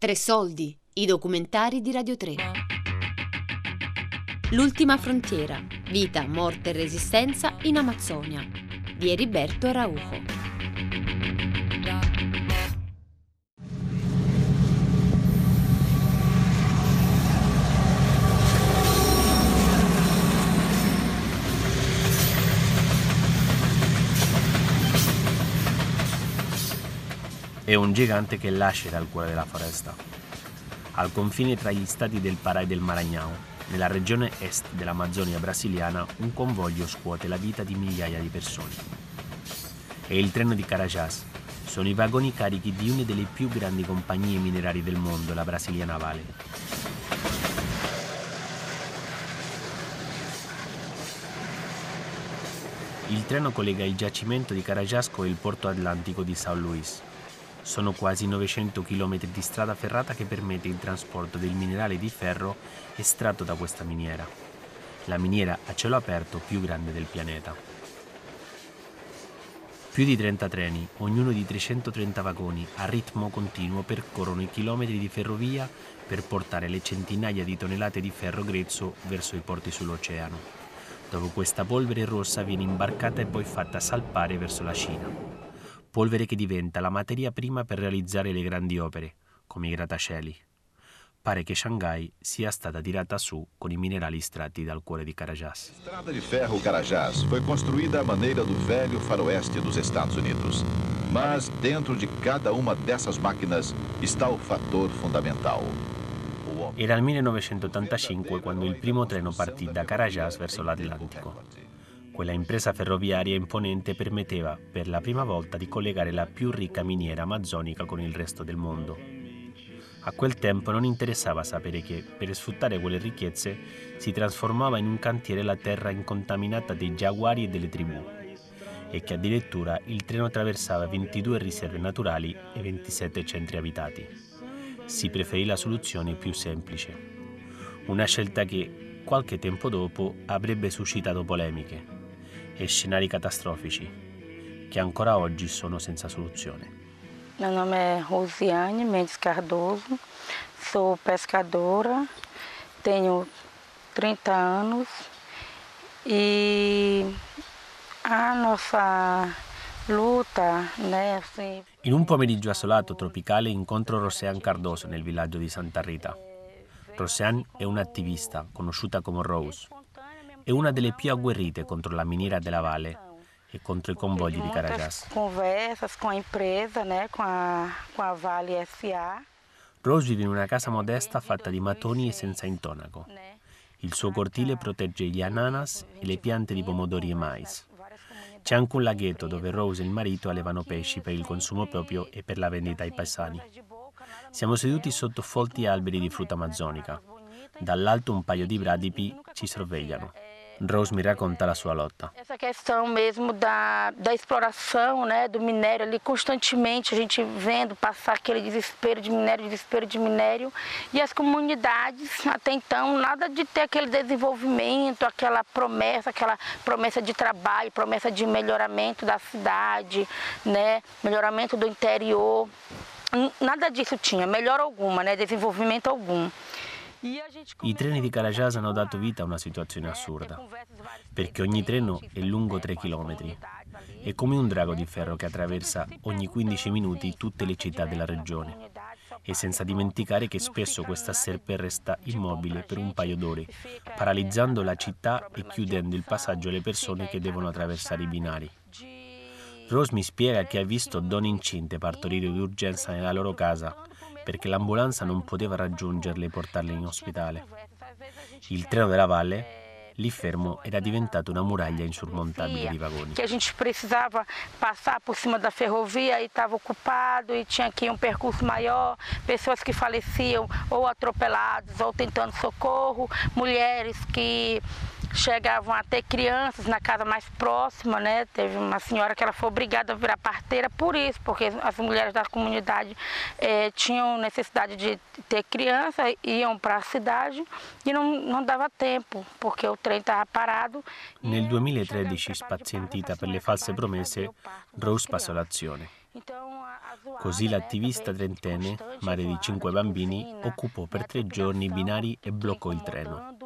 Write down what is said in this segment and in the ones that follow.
Tre soldi, i documentari di Radio 3. L'ultima frontiera, vita, morte e resistenza in Amazzonia, di Eriberto Araujo. È un gigante che lascerà il cuore della foresta. Al confine tra gli stati del Pará e del Maranhão, nella regione est dell'Amazzonia brasiliana, un convoglio scuote la vita di migliaia di persone. È il treno di Carajás. Sono i vagoni carichi di una delle più grandi compagnie minerarie del mondo, la Brasiliana Vale. Il treno collega il giacimento di Carajás con il porto atlantico di São Luís, sono quasi 900 km di strada ferrata che permette il trasporto del minerale di ferro estratto da questa miniera, la miniera a cielo aperto più grande del pianeta. Più di 30 treni, ognuno di 330 vagoni, a ritmo continuo percorrono i chilometri di ferrovia per portare le centinaia di tonnellate di ferro grezzo verso i porti sull'oceano, dove questa polvere rossa viene imbarcata e poi fatta salpare verso la Cina polvere che diventa la materia prima per realizzare le grandi opere, come i grattacieli. Pare che Shanghai sia stata tirata su con i minerali estratti dal cuore di Carajás. A strada di ferro Carajás foi construída à maneira do velho faroeste dos Estados Unidos. Mas dentro de cada uma dessas máquinas está o fator fundamental. Era il 1985 quando il primo treno partì da Carajás verso l'Atlantico. Quella impresa ferroviaria imponente permetteva per la prima volta di collegare la più ricca miniera amazzonica con il resto del mondo. A quel tempo non interessava sapere che, per sfruttare quelle ricchezze, si trasformava in un cantiere la terra incontaminata dei giaguari e delle tribù, e che addirittura il treno attraversava 22 riserve naturali e 27 centri abitati. Si preferì la soluzione più semplice, una scelta che, qualche tempo dopo, avrebbe suscitato polemiche e scenari catastrofici che ancora oggi sono senza soluzione. Meu nome é Rosiane Mendes Cardoso, sou pescadora, tenho 30 anos e a nossa luta, né, assim... In un pomeriggio assolato tropicale incontro Roseanne Cardoso nel villaggio di Santa Rita. Roseanne è un'attivista conosciuta come Rose è una delle più agguerrite contro la miniera della Valle e contro i convogli di SA. Rose vive in una casa modesta fatta di mattoni e senza intonaco. Il suo cortile protegge gli ananas e le piante di pomodori e mais. C'è anche un laghetto dove Rose e il marito allevano pesci per il consumo proprio e per la vendita ai paesani. Siamo seduti sotto folti alberi di frutta amazzonica. Dall'alto un paio di bradipi ci sorvegliano. Rose me racconta la sua lotta. Essa questão mesmo da, da exploração, né, do minério ali, constantemente a gente vendo passar aquele desespero de minério, desespero de minério, e as comunidades, até então, nada de ter aquele desenvolvimento, aquela promessa, aquela promessa de trabalho, promessa de melhoramento da cidade, né, melhoramento do interior, nada disso tinha, melhor alguma, né, desenvolvimento algum. I treni di Carajás hanno dato vita a una situazione assurda, perché ogni treno è lungo 3 km. È come un drago di ferro che attraversa ogni 15 minuti tutte le città della regione. E senza dimenticare che spesso questa serpe resta immobile per un paio d'ore, paralizzando la città e chiudendo il passaggio alle persone che devono attraversare i binari. Rose mi spiega che ha visto donne incinte partorire d'urgenza nella loro casa perché l'ambulanza non poteva raggiungerle e portarle in ospedale. Il treno della valle lì fermo era diventato una muraglia insurmontabile di vagoni. Que a gente precisava passar por cima da ferrovia e estava ocupado e tinha aqui um percurso maior, pessoas que faleciam ou atropeladas ou tentando socorro, mulheres que chegavam a ter crianças na casa mais próxima, né? Teve uma senhora que ela foi obrigada a virar parteira por isso, porque as mulheres da comunidade eh, tinham necessidade de ter criança, iam para a cidade e não, não dava tempo, porque o trem estava parado. Nel 2013, spazientita per le false promesse, Rose passò all'azione. Così l'attivista trentenne, madre di cinque bambini, occupò per tre giorni i binari e bloccò il treno.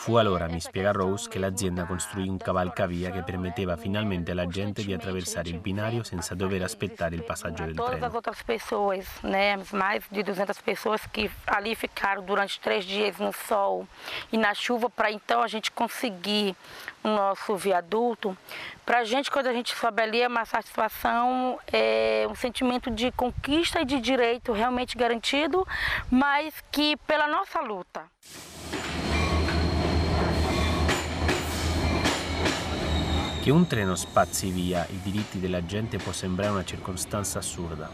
Fu allora, mi spiega Rose, che l'azienda costruì un cavalcavia che permetteva finalmente alla gente di attraversare il binario senza dover aspettare il passaggio del Todas treno. as outras pessoas, né, mais de 200 pessoas que ali ficaram durante três dias no sol e na chuva para então a gente conseguir o nosso viaduto. Para a gente, quando a gente sobe ali, é uma satisfação, é um sentimento de conquista e de direito realmente garantido, mas que pela nossa luta. Che un treno spazzi via i diritti della gente può sembrare una circostanza assurda,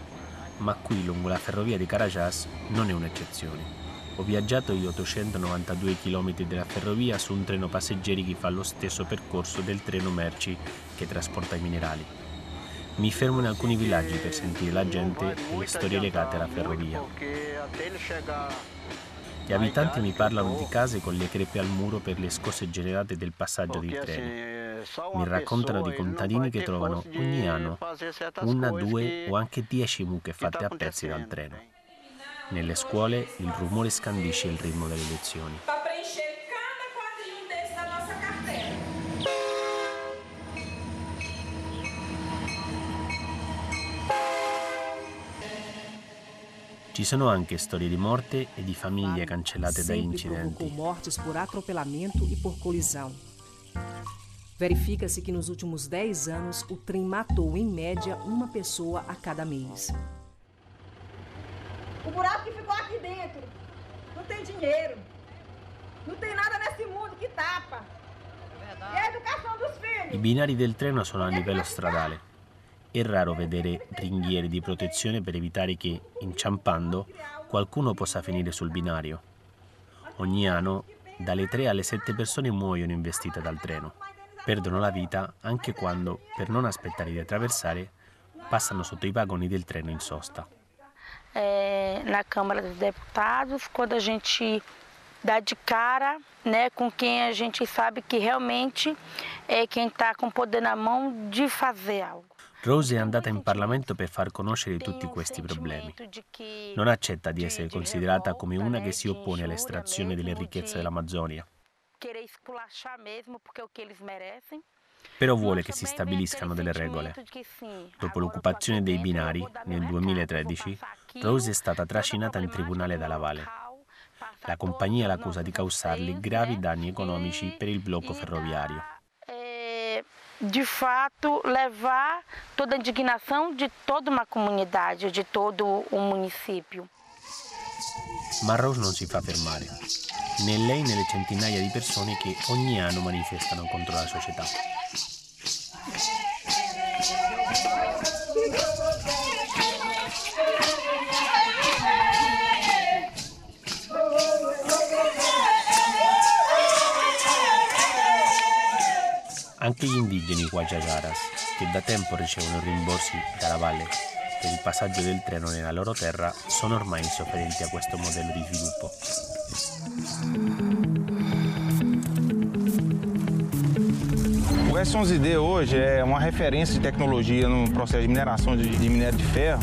ma qui lungo la ferrovia di Carajás non è un'eccezione. Ho viaggiato gli 892 km della ferrovia su un treno passeggeri che fa lo stesso percorso del treno merci che trasporta i minerali. Mi fermo in alcuni villaggi per sentire la gente e le storie legate alla ferrovia. Gli abitanti mi parlano di case con le crepe al muro per le scosse generate del passaggio dei treni. Mi raccontano di contadini che trovano ogni anno una, due o anche dieci mucche fatte a pezzi dal treno. Nelle scuole il rumore scandisce il ritmo delle lezioni. Ci sono anche storie di morte e di famiglie cancellate da incidenti. mortes por atropelamento e por colisão. Verifica-se que nos últimos 10 anos o trem matou, em média, uma pessoa a cada mês. O buraco que ficou aqui dentro. Não tem dinheiro. Não tem nada nesse mundo que tapa. E a educação dos I binari del treno sono a livello stradale. È raro vedere ringhiere di protezione per evitare che, inciampando, qualcuno possa finire sul binario. Ogni anno, dalle 3 alle 7 persone muoiono investite dal treno. Perdono la vita anche quando, per non aspettare di attraversare, passano sotto i vagoni del treno in sosta. é, na Câmara dos Deputados, quando a gente dá de cara né, com quem a gente sabe que realmente é quem está com poder na mão de fazer algo. Rose è andata in Parlamento per far conoscere tutti questi problemi. Non accetta di essere considerata come una che si oppone all'estrazione delle ricchezze dell'Amazzonia, però vuole che si stabiliscano delle regole. Dopo l'occupazione dei binari nel 2013, Rose è stata trascinata in tribunale dalla Valle. La compagnia l'accusa di causargli gravi danni economici per il blocco ferroviario. é, de fato, levar toda a indignação de toda uma comunidade, de todo o município. Ma Rose non si fa fermare, né lei né le centinaia di persone che ogni anno manifestano contro la società. Anche gli indigeni Guajajaras, che da tempo ricevono rimborsi dalla valle per il passaggio del treno nella loro terra, sono ormai insofferenti a questo modello di sviluppo. O S11D hoje é uma referência de tecnologia no processo de mineração de, de minério de ferro.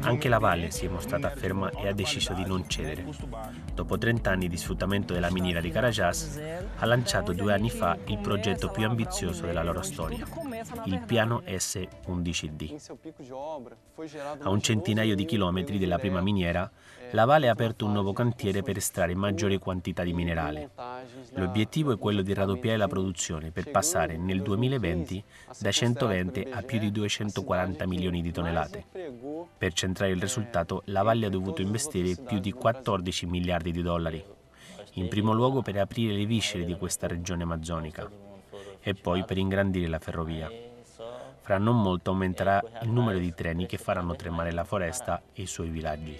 Anche la valle si è mostrata ferma e ha deciso di non cedere. Dopo 30 anni di sfruttamento della miniera di Carajás, ha lanciato due anni fa il progetto più ambizioso della loro storia, il piano S11D. A un centinaio di chilometri della prima miniera, la Vale ha aperto un nuovo cantiere per estrarre maggiore quantità di minerale. L'obiettivo è quello di raddoppiare la produzione per passare nel 2020 da 120 a più di 240 milioni di tonnellate. Per centrare il risultato, la Valle ha dovuto investire più di 14 miliardi di dollari, in primo luogo per aprire le viscere di questa regione amazzonica e poi per ingrandire la ferrovia. Fra non molto aumenterà il numero di treni che faranno tremare la foresta e i suoi villaggi.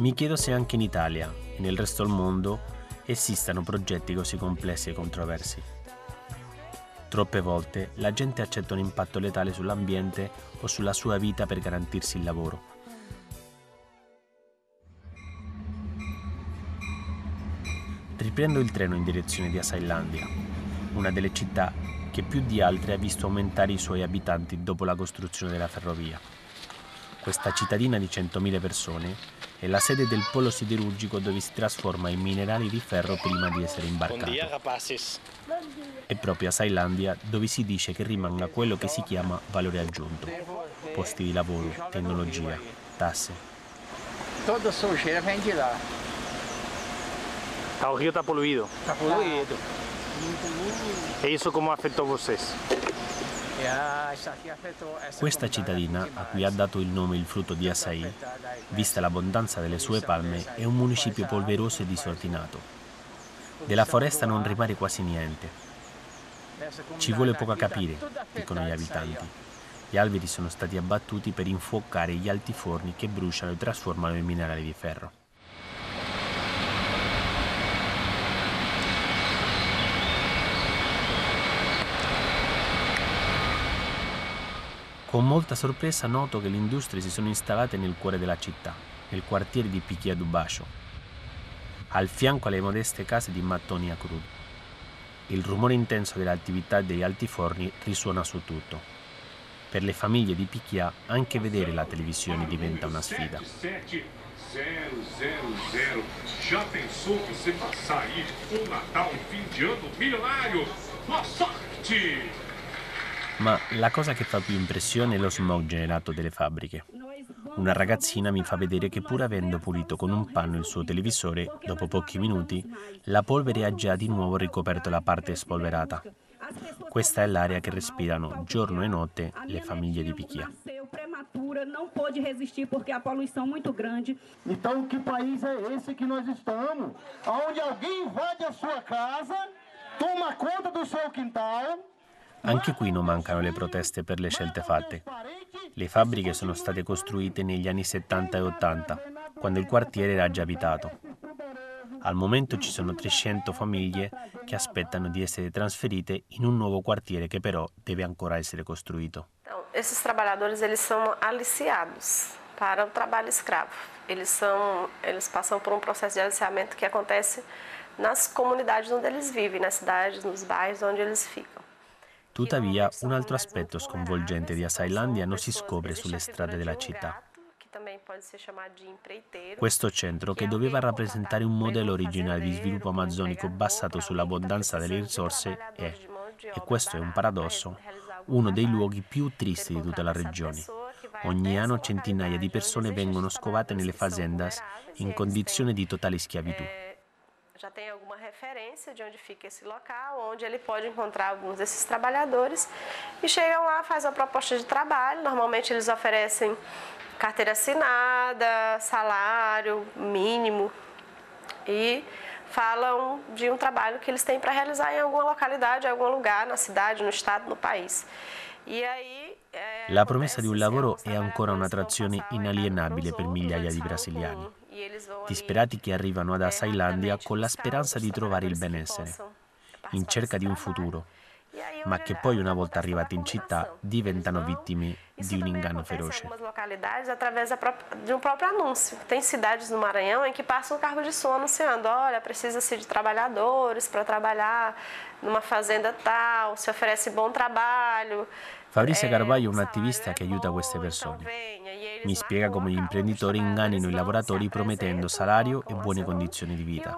Mi chiedo se anche in Italia e nel resto del mondo esistano progetti così complessi e controversi. Troppe volte la gente accetta un impatto letale sull'ambiente o sulla sua vita per garantirsi il lavoro. Riprendo il treno in direzione di Asailandia, una delle città che più di altre ha visto aumentare i suoi abitanti dopo la costruzione della ferrovia. Questa cittadina di 100.000 persone è la sede del polo siderurgico dove si trasforma i minerali di ferro prima di essere imbarcato. È proprio a Sailandia dove si dice che rimanga quello che si chiama valore aggiunto, posti di lavoro, tecnologia, tasse. Toda sujeira vem de lá. O rio está poluído. Está poluído. E isso como afetou vocês? Questa cittadina, a cui ha dato il nome il frutto di açaí, vista l'abbondanza delle sue palme, è un municipio polveroso e disordinato. Della foresta non rimane quasi niente. Ci vuole poco a capire, dicono gli abitanti. Gli alberi sono stati abbattuti per infuocare gli alti forni che bruciano e trasformano i minerali di ferro. Con molta sorpresa noto che le industrie si sono installate nel cuore della città, nel quartiere di Pichia do Bascio, al fianco alle modeste case di mattoni a crudo. Il rumore intenso dell'attività degli alti forni risuona su tutto. Per le famiglie di Pichia anche vedere la televisione diventa una sfida. 7000. Já pensou você passar aí um Natal, fim de ano milionário? Boa sorte! Ma la cosa che fa più impressione è lo smog generato dalle fabbriche. Una ragazzina mi fa vedere che pur avendo pulito con un panno il suo televisore, dopo pochi minuti, la polvere ha già di nuovo ricoperto la parte spolverata. Questa è l'aria che respirano giorno e notte le famiglie di Pichia. Não pôde resistir porque a poluição muito grande. Onde alguém invade a sua casa, toma conta do seu quintal. Anche qui non mancano le proteste per le scelte fatte. Le fabbriche sono state costruite negli anni 70 e 80, quando il quartiere era già abitato. Al momento ci sono 300 famiglie che aspettano di essere trasferite in un nuovo quartiere che però deve ancora essere costruito. Esses trabalhadores eles são aliciados para o trabalho escravo. Eles são, eles passam por um processo de aliciamento que acontece nas comunidades onde eles vivem, nas cidades, nos bairros onde eles ficam. Tuttavia, un altro aspetto sconvolgente di Asailandia non si scopre sulle strade della città. Questo centro, che doveva rappresentare un modello originale di sviluppo amazzonico basato sull'abbondanza delle risorse, è, e questo è un paradosso, uno dei luoghi più tristi di tutta la regione. Ogni anno centinaia di persone vengono scovate nelle fazendas in condizioni di totale schiavitù. Já tem alguma referência de onde fica esse local, onde ele pode encontrar alguns desses trabalhadores e chegam lá, faz a proposta de trabalho. Normalmente eles oferecem carteira assinada, salário mínimo e falam de um trabalho que eles têm para realizar em alguma localidade, em algum lugar, na cidade, no estado, no país. E aí é, La promessa di un lavoro è ancora un'attrazione inalienabile per migliaia di brasiliani, disperati che arrivano ad Asailandia con la speranza di trovare il benessere, in cerca di un futuro, ma che poi una volta arrivati in città diventano vittime di un inganno feroce. de um próprio anúncio. Tem cidades no Maranhão em que passa um cargo de som anunciando, olha, precisa-se de trabalhadores para trabalhar numa fazenda tal, se oferece bom trabalho. Fabrizia Carvaglio è un attivista che aiuta queste persone. Mi spiega come gli imprenditori ingannino i lavoratori promettendo salario e buone condizioni di vita.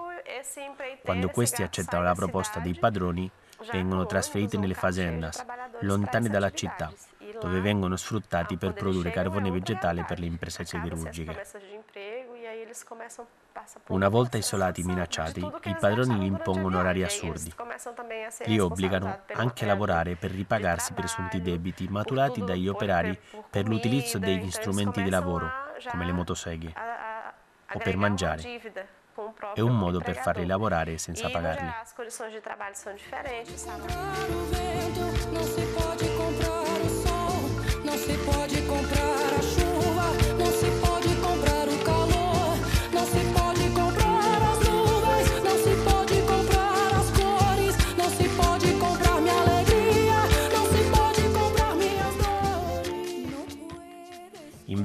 Quando questi accettano la proposta dei padroni, vengono trasferiti nelle fazendas, lontane dalla città, dove vengono sfruttati per produrre carbone vegetale per le imprese siderurgiche. Una volta isolati e minacciati, i padroni gli impongono orari assurdi. Li obbligano anche a lavorare per ripagarsi presunti debiti maturati dagli operai per l'utilizzo degli strumenti di lavoro, come le motoseghe, o per mangiare. È un modo per farli lavorare senza pagarli. Não se pode comprar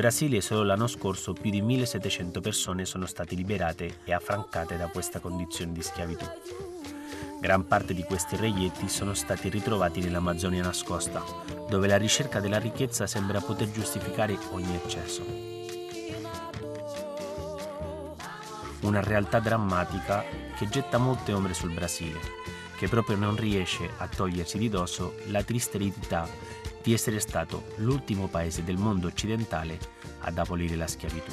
Brasile solo l'anno scorso più di 1700 persone sono state liberate e affrancate da questa condizione di schiavitù. Gran parte di questi reietti sono stati ritrovati nell'Amazzonia nascosta, dove la ricerca della ricchezza sembra poter giustificare ogni eccesso. Una realtà drammatica che getta molte ombre sul Brasile, che proprio non riesce a togliersi di dosso la triste eredità di essere stato l'ultimo paese del mondo occidentale ad abolire la schiavitù.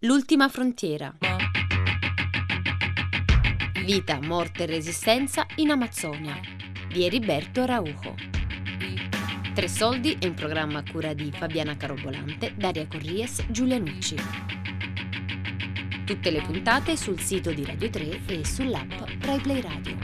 L'ultima frontiera. Vita, morte e resistenza in Amazzonia di Eriberto Araujo. Tre soldi è un programma a cura di Fabiana Carobolante, Daria Corries, Giulia Nucci. Tutte le puntate sul sito di Radio 3 e sull'app RaiPlay Radio.